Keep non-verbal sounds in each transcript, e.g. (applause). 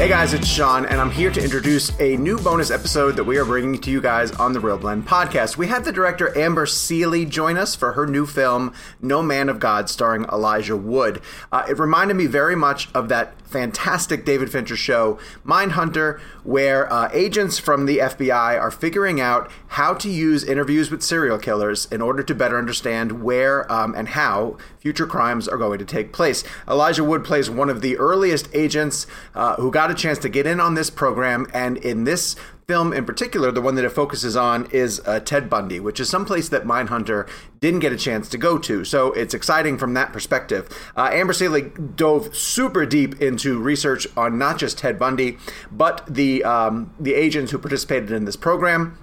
Hey guys, it's Sean, and I'm here to introduce a new bonus episode that we are bringing to you guys on the ReelBlend podcast. We had the director Amber Sealey join us for her new film, No Man of God, starring Elijah Wood. Uh, it reminded me very much of that fantastic David Fincher show, Mindhunter, where uh, agents from the FBI are figuring out how to use interviews with serial killers in order to better understand where um, and how future crimes are going to take place. Elijah Wood plays one of the earliest agents uh, who got a chance to get in on this program, and in this film in particular, the one that it focuses on is uh, Ted Bundy, which is someplace that Mindhunter didn't get a chance to go to. So it's exciting from that perspective. Uh, Amber Sealey dove super deep into research on not just Ted Bundy, but the um, the agents who participated in this program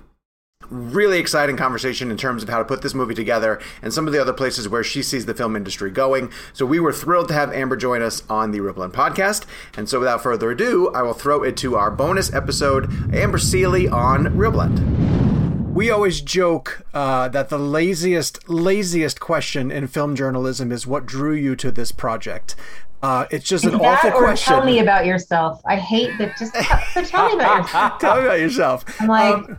really exciting conversation in terms of how to put this movie together and some of the other places where she sees the film industry going. So we were thrilled to have Amber join us on the ReelBlend podcast. And so without further ado, I will throw it to our bonus episode, Amber Sealey on ReelBlend. We always joke uh, that the laziest, laziest question in film journalism is what drew you to this project. Uh, it's just an that awful or question. Tell me about yourself. I hate that. Just so tell me about (laughs) yourself. Tell me about yourself. I'm like, Um,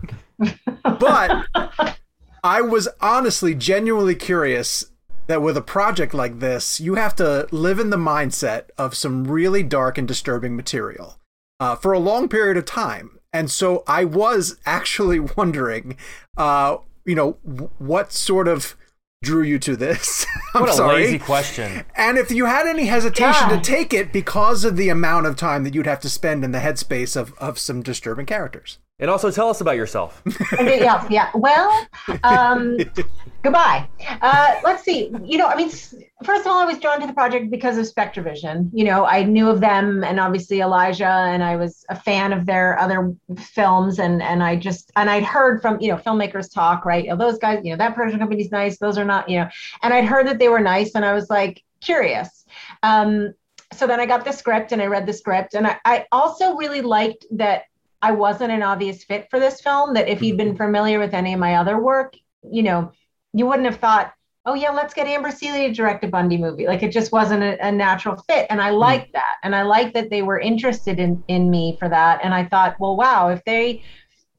but (laughs) I was honestly genuinely curious that with a project like this, you have to live in the mindset of some really dark and disturbing material uh, for a long period of time. And so I was (laughs) actually wondering, uh, you know, w- what sort of drew you to this? (laughs) I'm What a sorry. lazy question. And if you had any hesitation Yeah. to take it because of the amount of time that you'd have to spend in the headspace of, of some disturbing characters. And also tell us about yourself. (laughs) yeah, yeah. Well, um, (laughs) goodbye. Uh, let's see. You know, I mean, first of all, I was drawn to the project because of SpectreVision. You know, I knew of them and obviously Elijah, and I was a fan of their other films, and and I just and I'd heard from you know filmmakers talk, right? Oh, those guys, you know, that production company's nice. Those are not, you know, and I'd heard that they were nice, and I was like curious. Um, so then I got the script and I read the script, and I, I also really liked that I wasn't an obvious fit for this film. That if you'd been mm-hmm. familiar with any of my other work, you know, you wouldn't have thought, oh yeah, let's get Amber Sealey to direct a Bundy movie. Like it just wasn't a, a natural fit. And I mm-hmm. liked that. And I liked that they were interested in in me for that. And I thought, well, wow, if they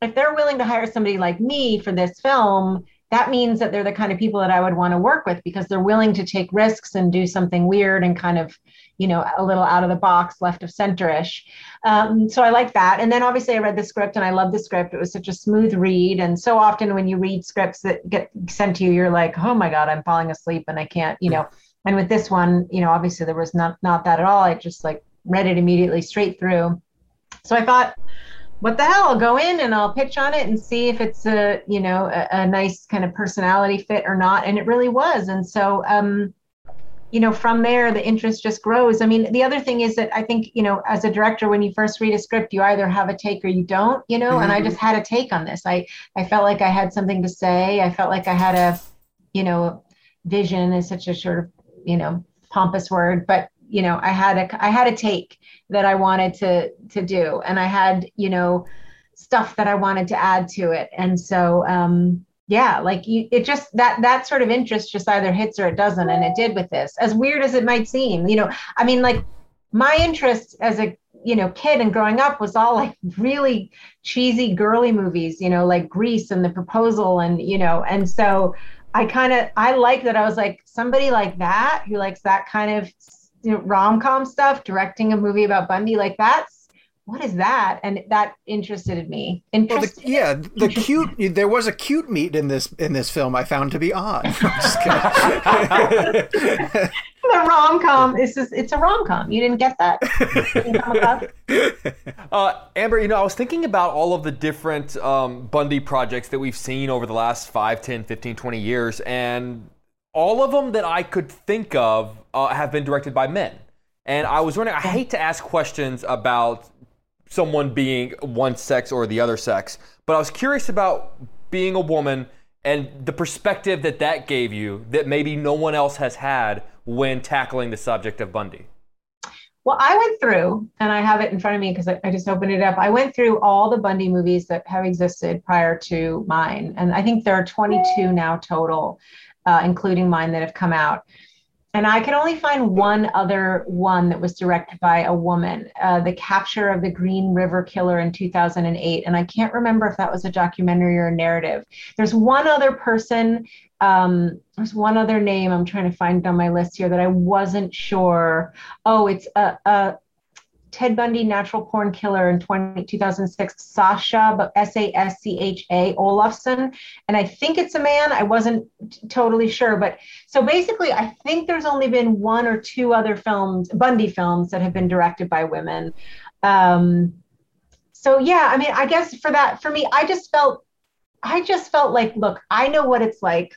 if they're willing to hire somebody like me for this film, that means that they're the kind of people that I would want to work with because they're willing to take risks and do something weird and kind of, you know, a little out of the box, left of center-ish. Um, so I like that. And then obviously I read the script and I love the script. It was such a smooth read. And so often when you read scripts that get sent to you, you're like, oh my God, I'm falling asleep and I can't, you know. And with this one, you know, obviously there was not not that at all. I just like read it immediately straight through. So I thought, what the hell? I'll go in and I'll pitch on it and see if it's a, you know, a, a nice kind of personality fit or not. And it really was. And so um, you know, from there, the interest just grows. I mean, the other thing is that I think, you know, as a director, when you first read a script, you either have a take or you don't, you know, and I just had a take on this. I, I felt like I had something to say. I felt like I had a, you know, vision is such a sort of, you know, pompous word, but you know, I had a I had a take that I wanted to to do, and I had you know stuff that I wanted to add to it, and so um, yeah, like you, it just that that sort of interest just either hits or it doesn't, and it did with this. As weird as it might seem, you know, I mean, like my interest as a you know kid and growing up was all like really cheesy girly movies you know like grease and the proposal and you know and so i kind of i like that i was like somebody like that who likes that kind of you know, rom-com stuff directing a movie about bundy like that's what is that? And that interested me. Interested. Well, the, yeah, the cute. (laughs) There was a cute meet in this in this film. I found to be odd. (laughs) (laughs) the rom com. It's just it's a rom com. You didn't get that. uh, Amber, you know, I was thinking about all of the different um, Bundy projects that we've seen over the last 5, 10, 15, 20 years, and all of them that I could think of uh, have been directed by men. And I was wondering, I hate to ask questions about someone being one sex or the other sex. But I was curious about being a woman and the perspective that that gave you that maybe no one else has had when tackling the subject of Bundy. Well, I went through, and I have it in front of me because I, I, just opened it up. I went through all the Bundy movies that have existed prior to mine, and I think there are 22 now total, uh, including mine that have come out and I could only find one other one that was directed by a woman, uh, the capture of the Green River Killer in 2008. And I can't remember if that was a documentary or a narrative. There's one other person, um, there's one other name I'm trying to find on my list here that I wasn't sure. Oh, it's a, a Ted Bundy natural porn killer in 20, 2006, Sasha, S A S C H A Olafson. And I think it's a man. I wasn't t- totally sure. But so basically, I think there's only been one or two other films, Bundy films, that have been directed by women. Um, so yeah, I mean, I guess for that, for me, I just felt, I just felt like, look, I know what it's like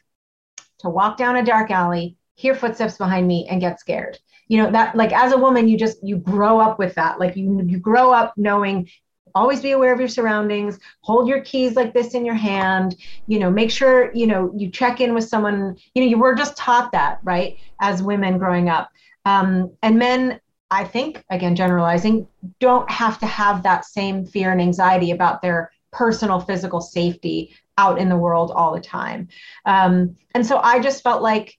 to walk down a dark alley, hear footsteps behind me, and get scared. You know that like as a woman you just you grow up with that. Like you you grow up knowing always be aware of your surroundings hold your keys like this in your hand you know make sure you know you check in with someone. You know you were just taught that right as women growing up. Um, and men i think again generalizing don't have to have that same fear and anxiety about their personal physical safety out in the world all the time. Um, and so i just felt like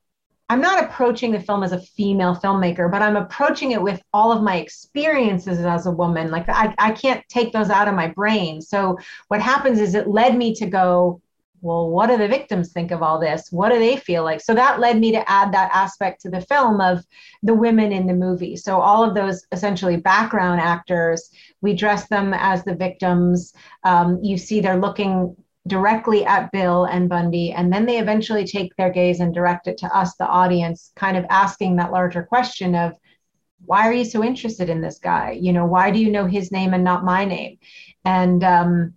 I'm not approaching the film as a female filmmaker, but I'm approaching it with all of my experiences as a woman. Like I, I can't take those out of my brain. So what happens is it led me to go, well, what do the victims think of all this? What do they feel like? So that led me to add that aspect to the film of the women in the movie. So all of those essentially background actors, we dress them as the victims. Um, you see they're looking directly at Bill and Bundy, and then they eventually take their gaze and direct it to us, the audience, kind of asking that larger question of, why are you so interested in this guy? You know, why do you know his name and not my name? And um,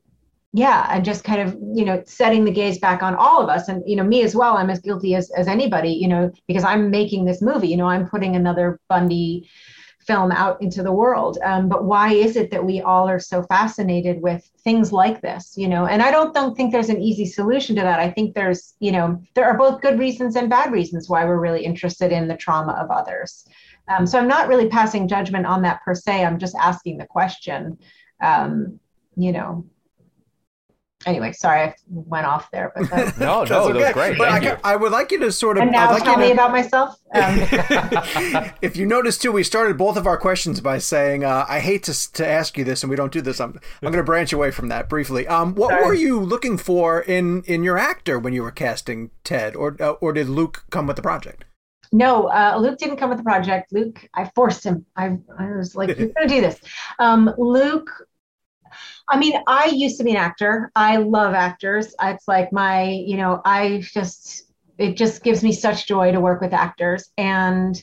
yeah, and just kind of, you know, setting the gaze back on all of us. And, you know, me as well, I'm as guilty as, as anybody, you know, because I'm making this movie, you know, I'm putting another Bundy film out into the world. Um, but why is it that we all are so fascinated with things like this? You know, and I don't, don't think there's an easy solution to that. I think there's, you know, there are both good reasons and bad reasons why we're really interested in the trauma of others. Um, so I'm not really passing judgment on that per se. I'm just asking the question. Um, you know, anyway, sorry I went off there, but (laughs) that's, no, no, okay. that was great. But I, I, would like you to sort of. And now like tell me to, about myself. Um. (laughs) (laughs) if you notice too, we started both of our questions by saying, uh, "I hate to to ask you this, and we don't do this." I'm I'm going to branch away from that briefly. Um, what sorry. were you looking for in in your actor when you were casting Ted, or uh, or did Luke come with the project? No, uh, Luke didn't come with the project. Luke, I forced him. I, I was like, "You're going to do this." Um, Luke I mean, I used to be an actor. I love actors. It's like my, you know, I just, it just gives me such joy to work with actors. And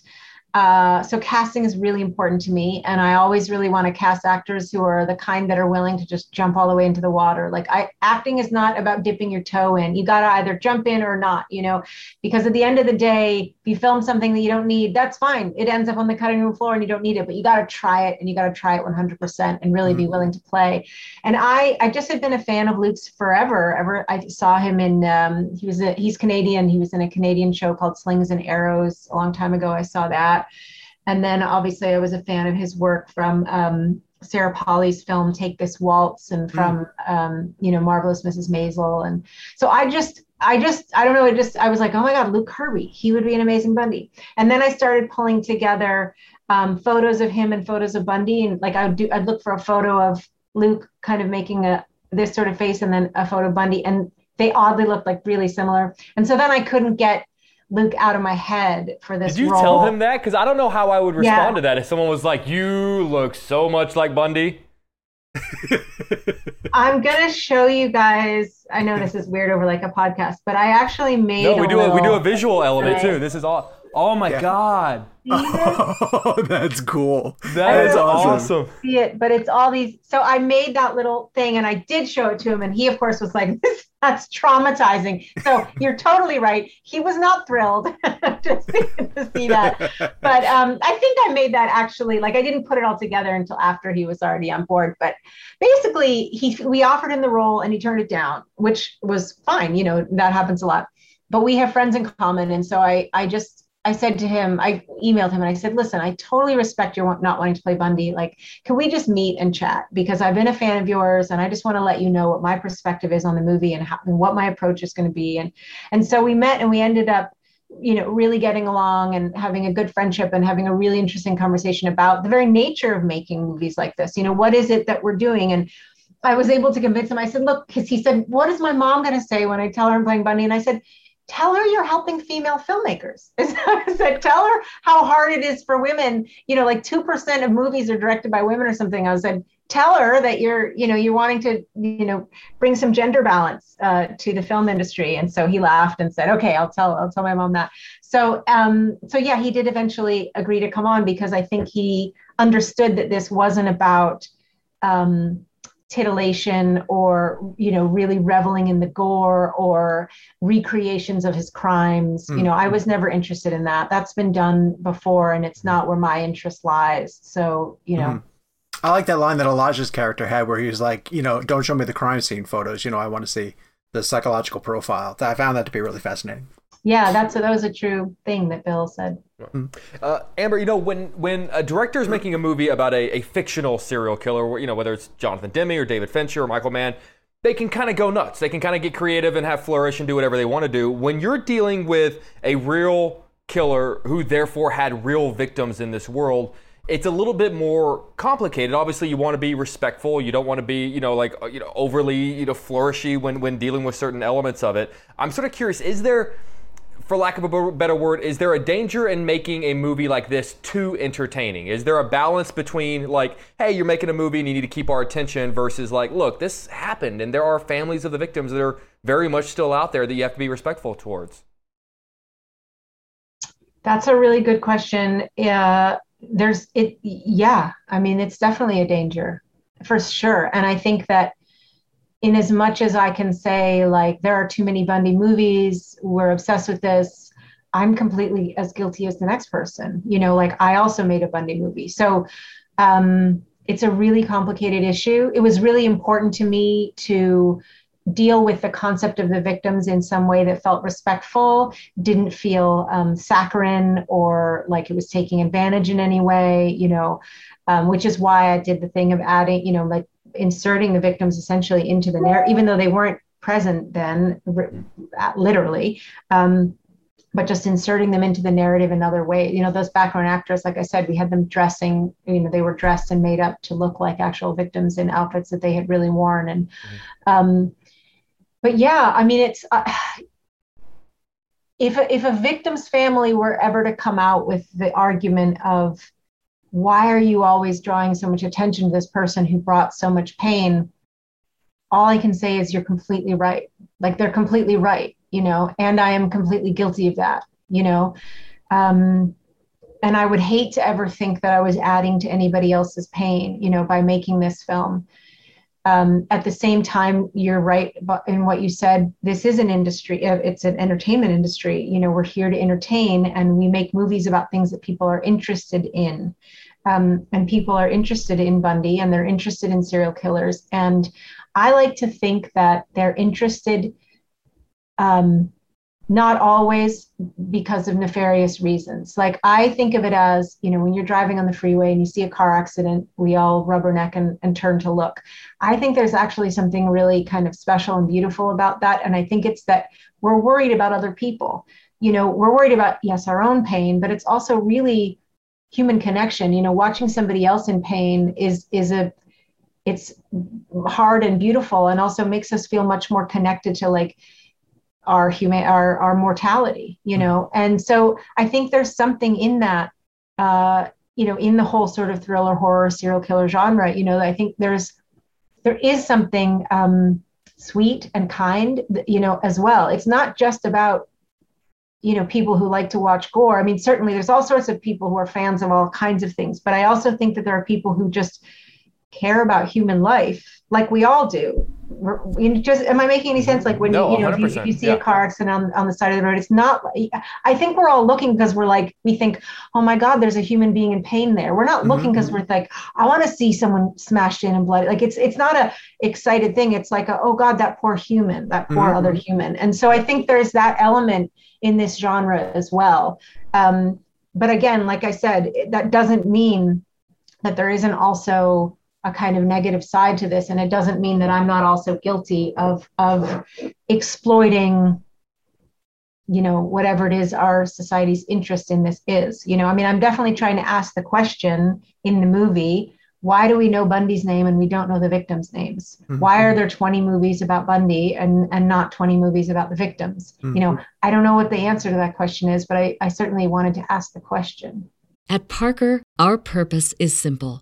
uh, so casting is really important to me and i always really want to cast actors who are the kind that are willing to just jump all the way into the water. Like i acting is not about dipping your toe in. You got to either jump in or not you know? Because at the end of the day if you film something that you don't need that's fine. It ends up on the cutting room floor and you don't need it but you got to try it and you got to try it 100% and really mm-hmm. be willing to play. And i i just have been a fan of luke's forever. Ever i saw him in um, he was a he's canadian. He was in a canadian show called slings and arrows a long time ago. I saw that that. And then obviously I was a fan of his work from um, Sarah Polley's film Take This Waltz and hmm. from mm. um, you know Marvelous Mrs. Maisel and so I just I just I don't know I just I was like oh my god Luke Kirby he would be an amazing Bundy and then I started pulling together um, photos of him and photos of Bundy and like I would do I'd look for a photo of Luke kind of making a this sort of face and then a photo of Bundy and they oddly looked like really similar and so then I couldn't get Luke out of my head for this. Did you role. tell him that? Because I don't know how I would respond yeah. to that if someone was like, "You look so much like Bundy." (laughs) I'm gonna show you guys. I know this is weird over like a podcast, but I actually made. No, we do a, we do a visual element too. This is all. Oh my yeah. god. (laughs) Oh, that's cool. That is awesome. See it, but it's all these. So I made that little thing, and I did show it to him, and he, of course, was like, (laughs) "This that's traumatizing." So you're totally right. He was not thrilled (laughs) to, see, to see that, but um, I think I made that actually. Like I didn't put it all together until after he was already on board. But basically, he we offered him the role, and he turned it down, which was fine. You know that happens a lot. But we have friends in common, and so I I just I said to him, I emailed him and I said, listen, I totally respect your not wanting to play Bundy. Like, can we just meet and chat? Because I've been a fan of yours and I just want to let you know what my perspective is on the movie and, how, and what my approach is going to be. And, and so we met and we ended up, you know, really getting along and having a good friendship and having a really interesting conversation about the very nature of making movies like this. You know, what is it that we're doing? And I was able to convince him. I said, look, because he said, what is my mom going to say when I tell her I'm playing Bundy? And I said, tell her you're helping female filmmakers. (laughs) I said, tell her how hard it is for women. You know, like 2% of movies are directed by women or something. I said, tell her that you're, you know, you're wanting to, you know, bring some gender balance uh, to the film industry. And so he laughed and said, okay, I'll tell, I'll tell my mom that. So, um, so yeah, he did eventually agree to come on because I think he understood that this wasn't about, um, titillation or you know really reveling in the gore or recreations of his crimes. Mm. you know i was never interested in that. That's been done before and it's not where my interest lies. So you know. Mm. i like that line that elijah's character had where he was like you know don't show me the crime scene photos. You know i want to see the psychological profile. I found that to be really fascinating yeah that's that was a true thing that bill said uh, Amber, you know, when when a director is making a movie about a, a fictional serial killer, you know, whether it's Jonathan Demme or David Fincher or Michael Mann, they can kind of go nuts. They can kind of get creative and have flourish and do whatever they want to do. When you're dealing with a real killer who therefore had real victims in this world, it's a little bit more complicated. Obviously, you want to be respectful. You don't want to be, you know, like you know, overly, you know, flourishy when when dealing with certain elements of it. I'm sort of curious: is there for lack of a better word, is there a danger in making a movie like this too entertaining? Is there a balance between like, hey, you're making a movie and you need to keep our attention versus like, look, this happened and there are families of the victims that are very much still out there that you have to be respectful towards? That's a really good question. Uh, there's it, yeah. I mean, it's definitely a danger for sure. And I think that in as much as I can say, like, there are too many Bundy movies, we're obsessed with this, I'm completely as guilty as the next person. You know, like, I also made a Bundy movie. So, um, it's a really complicated issue. It was really important to me to deal with the concept of the victims in some way that felt respectful, didn't feel um, saccharine or like it was taking advantage in any way, you know, um, which is why I did the thing of adding, you know, like inserting the victims essentially into the narrative, even though they weren't present then, literally. Um, but just inserting them into the narrative in other way. You know, those background actors, like I said, we had them dressing, you know, they were dressed and made up to look like actual victims in outfits that they had really worn. And, mm-hmm. um, but yeah, I mean, it's, uh, if, a, if a victim's family were ever to come out with the argument of, why are you always drawing so much attention to this person who brought so much pain? All i can say is you're completely right. Like they're completely right you know and i am completely guilty of that you know? Um, and i would hate to ever think that i was adding to anybody else's pain you know by making this film um, at the same time you're right in what you said this is an industry uh, it's an entertainment industry. You know we're here to entertain and we make movies about things that people are interested in. Um, and people are interested in bundy and they're interested in serial killers. And i like to think that they're interested um, not always because of nefarious reasons. Like I think of it as, you know, when you're driving on the freeway and you see a car accident, we all rubberneck and, and turn to look. I think there's actually something really kind of special and beautiful about that. And I think it's that we're worried about other people. You know, we're worried about, yes, our own pain, but it's also really human connection. You know, watching somebody else in pain is is a it's hard and beautiful and also makes us feel much more connected to like our human our our mortality you know? And so i think there's something in that uh you know in the whole sort of thriller horror serial killer genre you know i think there's there is something um sweet and kind you know as well. It's not just about you know people who like to watch gore. I mean certainly there's all sorts of people who are fans of all kinds of things but i also think that there are people who just care about human life like we all do you just am i making any sense like when no, you, you know if you, if you, see yeah. a car accident on, on the side of the road it's not i think we're all looking because we're like we think oh my god there's a human being in pain there we're not mm-hmm. looking because we're like i want to see someone smashed in and bloody like it's it's not a excited thing it's like a, oh god that poor human that poor mm-hmm. other human and so i think there's that element in this genre as well um, but again like i said that doesn't mean that there isn't also a kind of negative side to this and it doesn't mean that i'm not also guilty of of exploiting you know whatever it is our society's interest in this is you know i mean i'm definitely trying to ask the question in the movie why do we know bundy's name and we don't know the victims names mm-hmm. why are there 20 movies about bundy and and not 20 movies about the victims mm-hmm. you know mm-hmm. i don't know what the answer to that question is but I, I certainly wanted to ask the question at parker our purpose is simple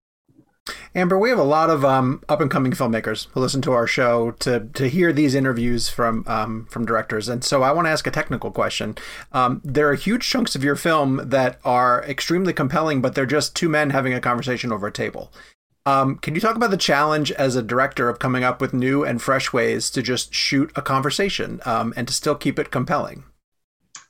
Amber, we have a lot of um, up and coming filmmakers who listen to our show to to hear these interviews from um, from directors, and so I want to ask a technical question. Um, there are huge chunks of your film that are extremely compelling, but they're just two men having a conversation over a table. Um, can you talk about the challenge as a director of coming up with new and fresh ways to just shoot a conversation um, and to still keep it compelling?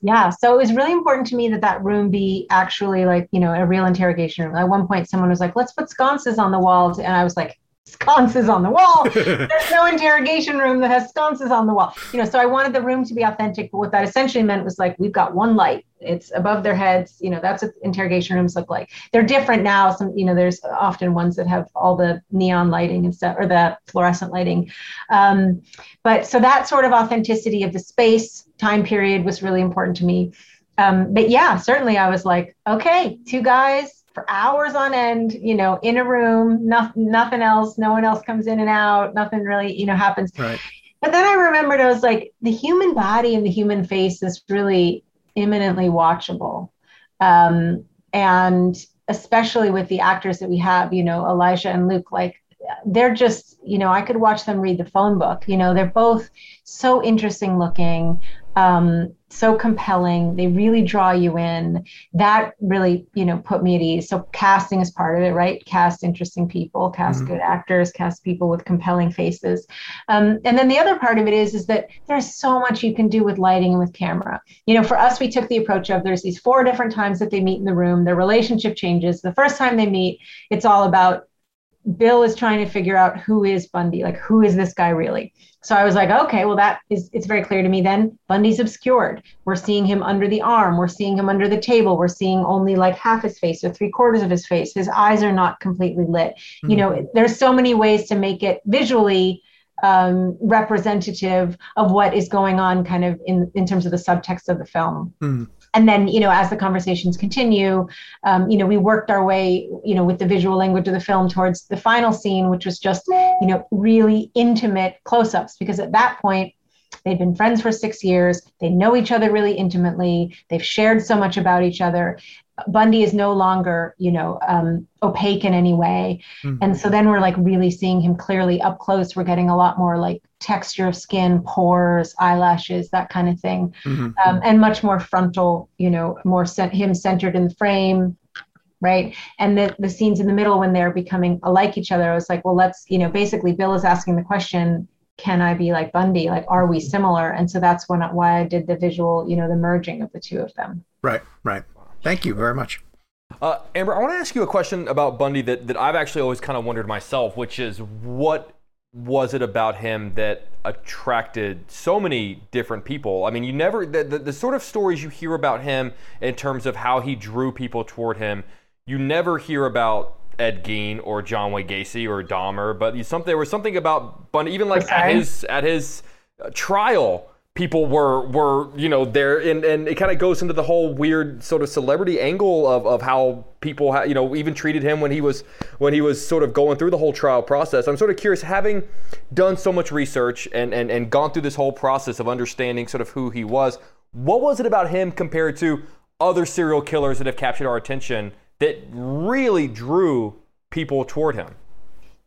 Yeah so it was really important to me that that room be actually like you know a real interrogation room. At one point someone was like let's put sconces on the walls and i was like sconces on the wall? (laughs) There's no interrogation room that has sconces on the wall. You know so i wanted the room to be authentic but what that essentially meant was like we've got one light it's above their heads you know that's what interrogation rooms look like. They're different now. Some you know there's often ones that have all the neon lighting and stuff or the fluorescent lighting. Um, but so that sort of authenticity of the space time period was really important to me. Um, but yeah certainly i was like okay two guys for hours on end you know in a room nothing nothing else no one else comes in and out nothing really you know happens. Right. But then I remembered I was like, the human body and the human face is really imminently watchable. Um, and especially with the actors that we have, you know, Elijah and Luke, like they're just, you know, I could watch them read the phone book. You know, they're both so interesting looking, um, so compelling. They really draw you in. That really, you know, put me at ease. So casting is part of it, right? Cast interesting people, cast mm-hmm. good actors, cast people with compelling faces. Um, and then the other part of it is, is that there's so much you can do with lighting and with camera. You know, for us, we took the approach of there's these four different times that they meet in the room. Their relationship changes. The first time they meet, it's all about Bill is trying to figure out who is Bundy, like who is this guy really? So I was like, okay, well that is it's very clear to me then. Bundy's obscured. We're seeing him under the arm, we're seeing him under the table, we're seeing only like half his face or three quarters of his face. His eyes are not completely lit. Mm-hmm. You know, mm-hmm. there's so many ways to make it visually um, representative of what is going on kind of in in terms of the subtext of the film. Mm and then you know as the conversations continue um, you know we worked our way you know with the visual language of the film towards the final scene which was just you know really intimate close-ups because at that point they've been friends for six years they know each other really intimately they've shared so much about each other Bundy is no longer, you know, um, opaque in any way. Mm-hmm. And so then we're like really seeing him clearly up close. We're getting a lot more like texture of skin, pores, eyelashes, that kind of thing, mm-hmm. um, and much more frontal, you know, more cent- him centered in the frame. Right. And the, the scenes in the middle when they're becoming like each other, I was like, well, let's, you know, basically Bill is asking the question, can I be like Bundy? Like, are we similar? And so that's when why I did the visual, you know, the merging of the two of them. Right, right. Thank you very much. Uh, Amber, I want to ask you a question about Bundy that, that I've actually always kind of wondered myself, which is what was it about him that attracted so many different people? I mean, you never, the, the, the, sort of stories you hear about him in terms of how he drew people toward him, you never hear about Ed Gein or John Wayne Gacy or Dahmer, but you, something, there was something about Bundy, even like at his, at his uh, trial people were were you know there and and it kind of goes into the whole weird sort of celebrity angle of, of how people ha- you know even treated him when he was when he was sort of going through the whole trial process i'm sort of curious having done so much research and and, and gone through this whole process of understanding sort of who he was what was it about him compared to other serial killers that have captured our attention that really drew people toward him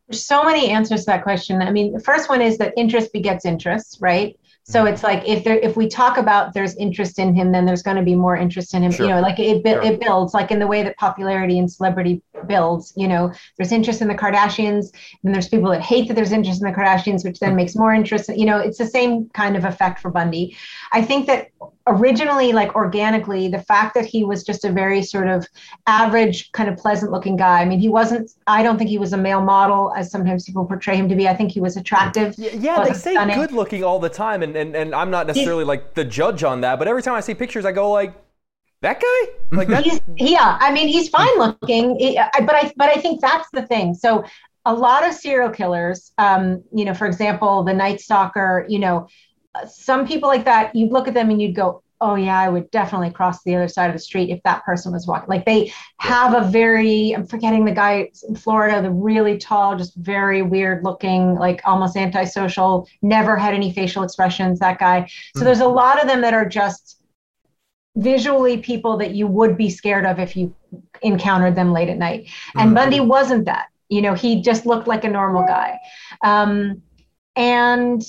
there's so many answers to that question. I mean, the first one is that interest begets interest, right? So mm-hmm. it's like if there if we talk about there's interest in him, then there's going to be more interest in him. Sure. You know, like it sure. it builds like in the way that popularity and celebrity builds. You know, there's interest in the Kardashians, and there's people that hate that there's interest in the Kardashians, which then makes more interest. You know, it's the same kind of effect for Bundy. I think that originally like organically the fact that he was just a very sort of average kind of pleasant looking guy i mean he wasn't i don't think he was a male model as sometimes people portray him to be. I think he was attractive yeah, yeah they say stunning. good looking all the time and, and and i'm not necessarily he's, like the judge on that but every time i see pictures i go like that guy? Like that yeah i mean he's fine looking but i but i think that's the thing. So a lot of serial killers um you know for example the night stalker you know some people like that, you'd look at them and you'd go, oh yeah, I would definitely cross the other side of the street if that person was walking. Like they have a very, I'm forgetting the guy in Florida, the really tall, just very weird looking, like almost antisocial, never had any facial expressions, that guy. So mm there's a lot of them that are just visually people that you would be scared of if you encountered them late at night. And mm Bundy wasn't that. You know, he just looked like a normal guy. Um, and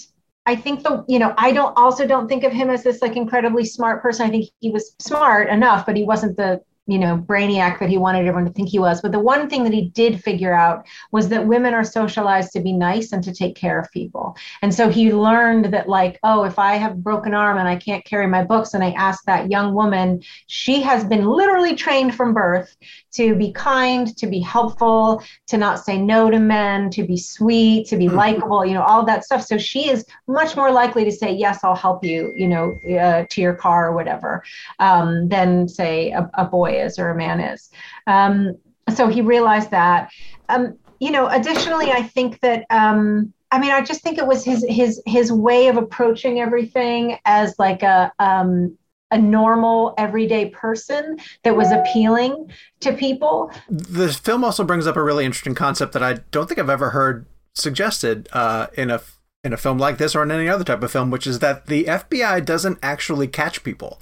I think the you know I don't also don't think of him as this like incredibly smart person. I think he was smart enough, but he wasn't the you know, brainiac that he wanted everyone to think he was. But the one thing that he did figure out was that women are socialized to be nice and to take care of people. And so he learned that, like, oh, if I have a broken arm and I can't carry my books, and I ask that young woman, she has been literally trained from birth to be kind, to be helpful, to not say no to men, to be sweet, to be mm-hmm. likable, you know, all that stuff. So she is much more likely to say, yes, I'll help you, you know, uh, to your car or whatever, um, than say a, a boy is or a man is. Um, so he realized that. Um, you know, additionally, I think that. Um, I mean, I just think it was his his his way of approaching everything as like a um, a normal everyday person that was appealing to people. The film also brings up a really interesting concept that I don't think I've ever heard suggested uh, in a in a film like this or in any other type of film, which is that the FBI doesn't actually catch people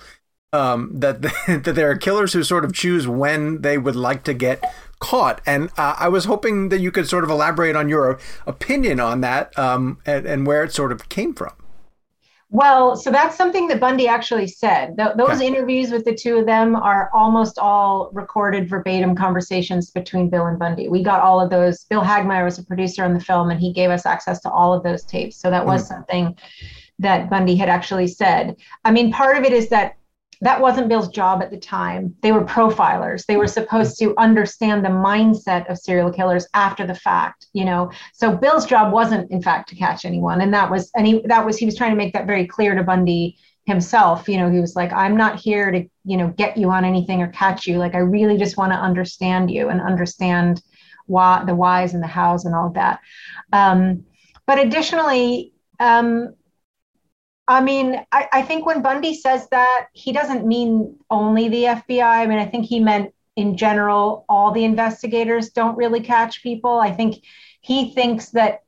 um, that (laughs) that there are killers who sort of choose when they would like to get caught. And uh, I was hoping that you could sort of elaborate on your opinion on that um, and, and where it sort of came from. Well, so that's something that Bundy actually said. Th- those okay. interviews with the two of them are almost all recorded verbatim conversations between Bill and Bundy. We got all of those. Bill Hagmaier was a producer on the film, and he gave us access to all of those tapes. So that was mm. something that Bundy had actually said. I mean, part of it is that that wasn't Bill's job at the time. They were profilers. They were supposed to understand the mindset of serial killers after the fact, you know. So Bill's job wasn't, in fact, to catch anyone, and that was, and he that was he was trying to make that very clear to Bundy himself. You know, he was like, I'm not here to, you know, get you on anything or catch you. Like, I really just want to understand you and understand why the whys and the hows and all of that. Um, but additionally, um, I mean, I, I think when Bundy says that, he doesn't mean only the FBI. I mean, I think he meant in general, all the investigators don't really catch people. I think he thinks that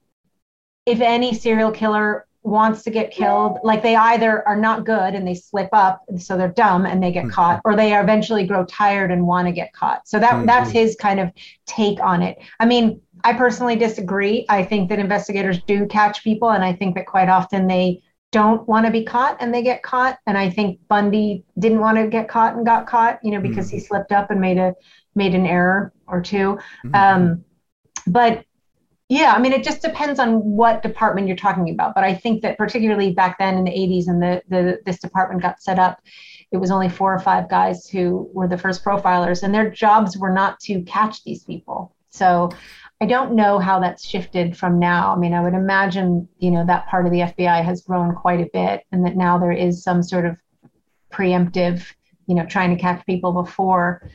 if any serial killer wants to get killed, like they either are not good and they slip up, and so they're dumb and they get mm-hmm. caught, or they eventually grow tired and want to get caught. So that mm-hmm. that's his kind of take on it. I mean, I personally disagree. I think that investigators do catch people, and I think that quite often they don't want to be caught and they get caught. And I think Bundy didn't want to get caught and got caught, you know, because mm-hmm. he slipped up and made a made an error or 2 mm-hmm. Um, but yeah, I mean, it just depends on what department you're talking about. But I think that particularly back then in the 80s, and the, the this department got set up, it was only four or five guys who were the first profilers, and their jobs were not to catch these people. So I don't know how that's shifted from now. I mean, I would imagine, you know, that part of the FBI has grown quite a bit and that now there is some sort of preemptive, you know, trying to catch people before.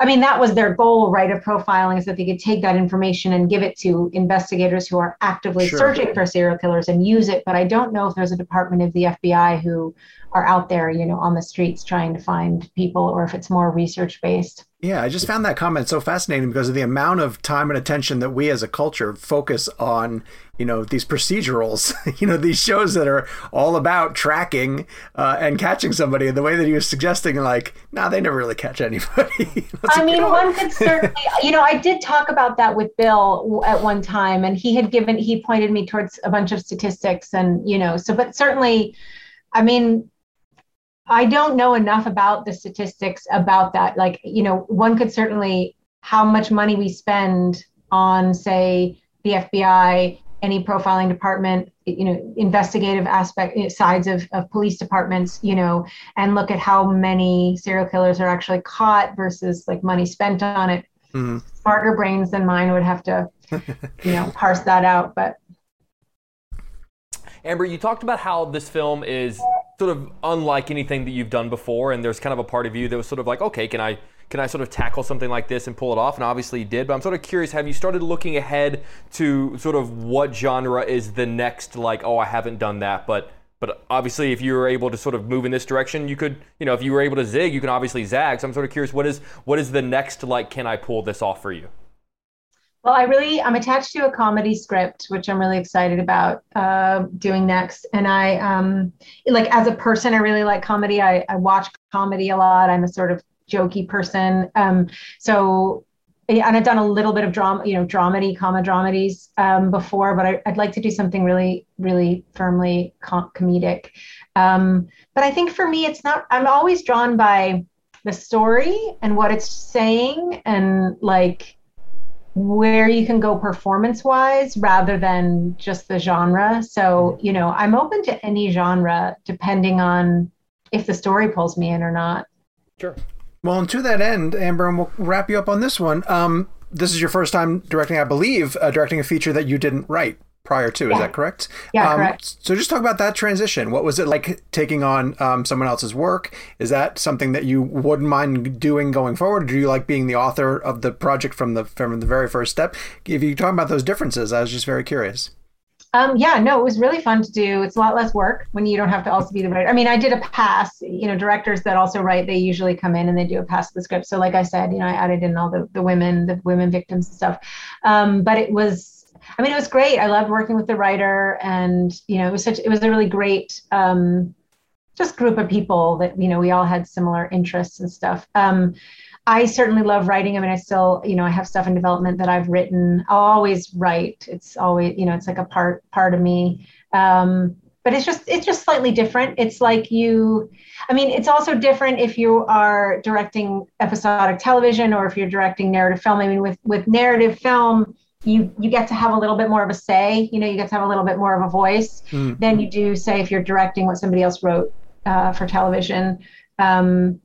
I mean, that was their goal, right, of profiling is that they could take that information and give it to investigators who are actively sure. searching for serial killers and use it. But I don't know if there's a department of the FBI who are out there, you know, on the streets trying to find people or if it's more research based. Yeah, I just found that comment so fascinating because of the amount of time and attention that we as a culture focus on, you know, these procedurals, (laughs) you know, these shows that are all about tracking uh, and catching somebody. And the way that he was suggesting, like, nah, they never really catch anybody. (laughs) I mean, one could certainly, you know, I did talk about that with Bill at one time, and he had given, he pointed me towards a bunch of statistics, and you know, so, but certainly, I mean, I don't know enough about the statistics about that. Like, you know, one could certainly how much money we spend on, say, the FBI, any profiling department, you know, investigative aspect sides of, of police departments, you know, and look at how many serial killers are actually caught versus like money spent on it. Mm-hmm. Smarter brains than mine would have to, you know, (laughs) parse that out. But Amber, you talked about how this film is sort of unlike anything that you've done before, and there's kind of a part of you that was sort of like, okay, can I can I sort of tackle something like this and pull it off? And obviously you did, but I'm sort of curious, have you started looking ahead to sort of what genre is the next like, oh, I haven't done that, but but obviously if you were able to sort of move in this direction, you could, you know, if you were able to zig, you can obviously zag. So I'm sort of curious, what is what is the next like, can I pull this off for you? Well, I really I'm attached to a comedy script, which I'm really excited about uh, doing next. And I um, like as a person, I really like comedy. I, I watch comedy a lot. I'm a sort of jokey person. Um, so and I've done a little bit of drama, you know, dramedy, comma dramedies um, before, but I, would like to do something really, really firmly com- comedic. Um, but I think for me, it's not. I'm always drawn by the story and what it's saying, and like where you can go performance wise rather than just the genre. So, you know, I'm open to any genre depending on if the story pulls me in or not. Sure. Well, and to that end, Amber, and we'll wrap you up on this one. Um, this is your first time directing, I believe, uh, directing a feature that you didn't write prior to. Yeah. Is that correct? Yeah, um, correct. So just talk about that transition. What was it like taking on um, someone else's work? Is that something that you wouldn't mind doing going forward? Or do you like being the author of the project from the from the very first step? If you talk about those differences, I was just very curious. Um, yeah, no, it was really fun to do. It's a lot less work when you don't have to also be the writer. I mean, I did a pass. You know, directors that also write, they usually come in and they do a pass of the script. So, like I said, you know, I added in all the the women, the women victims and stuff. Um, but it was I mean, it was great. I loved working with the writer, and you know, it was such it was a really great um, just group of people that you know we all had similar interests and stuff. Um, I certainly love writing. I mean, I still, you know, I have stuff in development that I've written. I'll always write. It's always, you know, it's like a part part of me. Um, but it's just it's just slightly different it's like you i mean it's also different if you are directing episodic television or if you're directing narrative film i mean with with narrative film you you get to have a little bit more of a say you know you get to have a little bit more of a voice mm. than you do say if you're directing what somebody else wrote uh, for television um,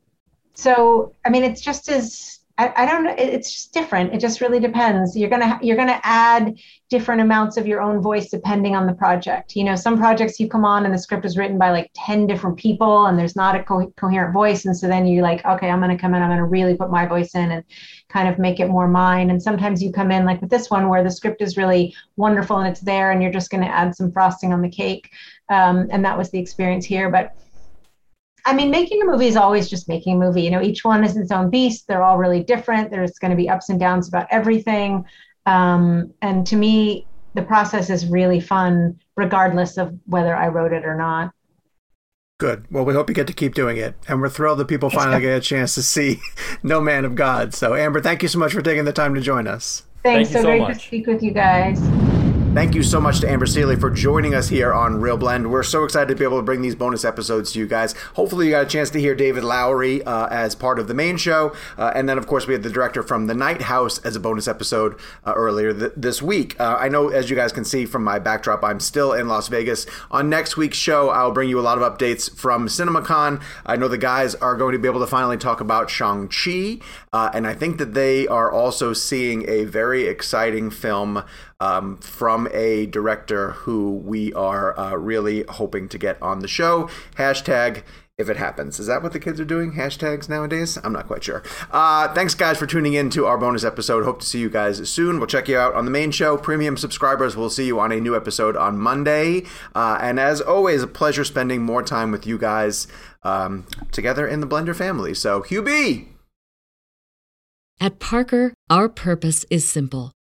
so i mean it's just as I, I don't know. It's just different. It just really depends. You're gonna you're gonna add different amounts of your own voice depending on the project. You know, some projects you come on and the script is written by like ten different people and there's not a co- coherent voice, and so then you're like, okay, I'm gonna come in. I'm gonna really put my voice in and kind of make it more mine. And sometimes you come in like with this one where the script is really wonderful and it's there, and you're just gonna add some frosting on the cake. Um, and that was the experience here, but I mean, making a movie is always just making a movie. You know, each one is its own beast. They're all really different. There's going to be ups and downs about everything. Um, and to me, the process is really fun, regardless of whether I wrote it or not. Good. Well, we hope you get to keep doing it. And we're thrilled that people finally get a chance to see (laughs) No Man of God. So, Amber, thank you so much for taking the time to join us. Thanks. Thank so, so great much. to speak with you guys. Thank you so much to Amber Sealey for joining us here on ReelBlend. We're so excited to be able to bring these bonus episodes to you guys. Hopefully, you got a chance to hear David Lowery uh, as part of the main show. Uh, and then, of course, we had the director from The Night House as a bonus episode uh, earlier th- this week. Uh, I know, as you guys can see from my backdrop, I'm still in Las Vegas. On next week's show, I'll bring you a lot of updates from CinemaCon. I know the guys are going to be able to finally talk about Shang-Chi. Uh, and I think that they are also seeing a very exciting film um, from a director who we are uh, really hoping to get on the show. Hashtag if it happens. Is that what the kids are doing? Hashtags nowadays? I'm not quite sure. Uh, thanks, guys, for tuning in to our bonus episode. Hope to see you guys soon. We'll check you out on the main show. Premium subscribers, we'll see you on a new episode on Monday. Uh, and as always, a pleasure spending more time with you guys um, together in the Blender family. So, Hugh At Parker, our purpose is simple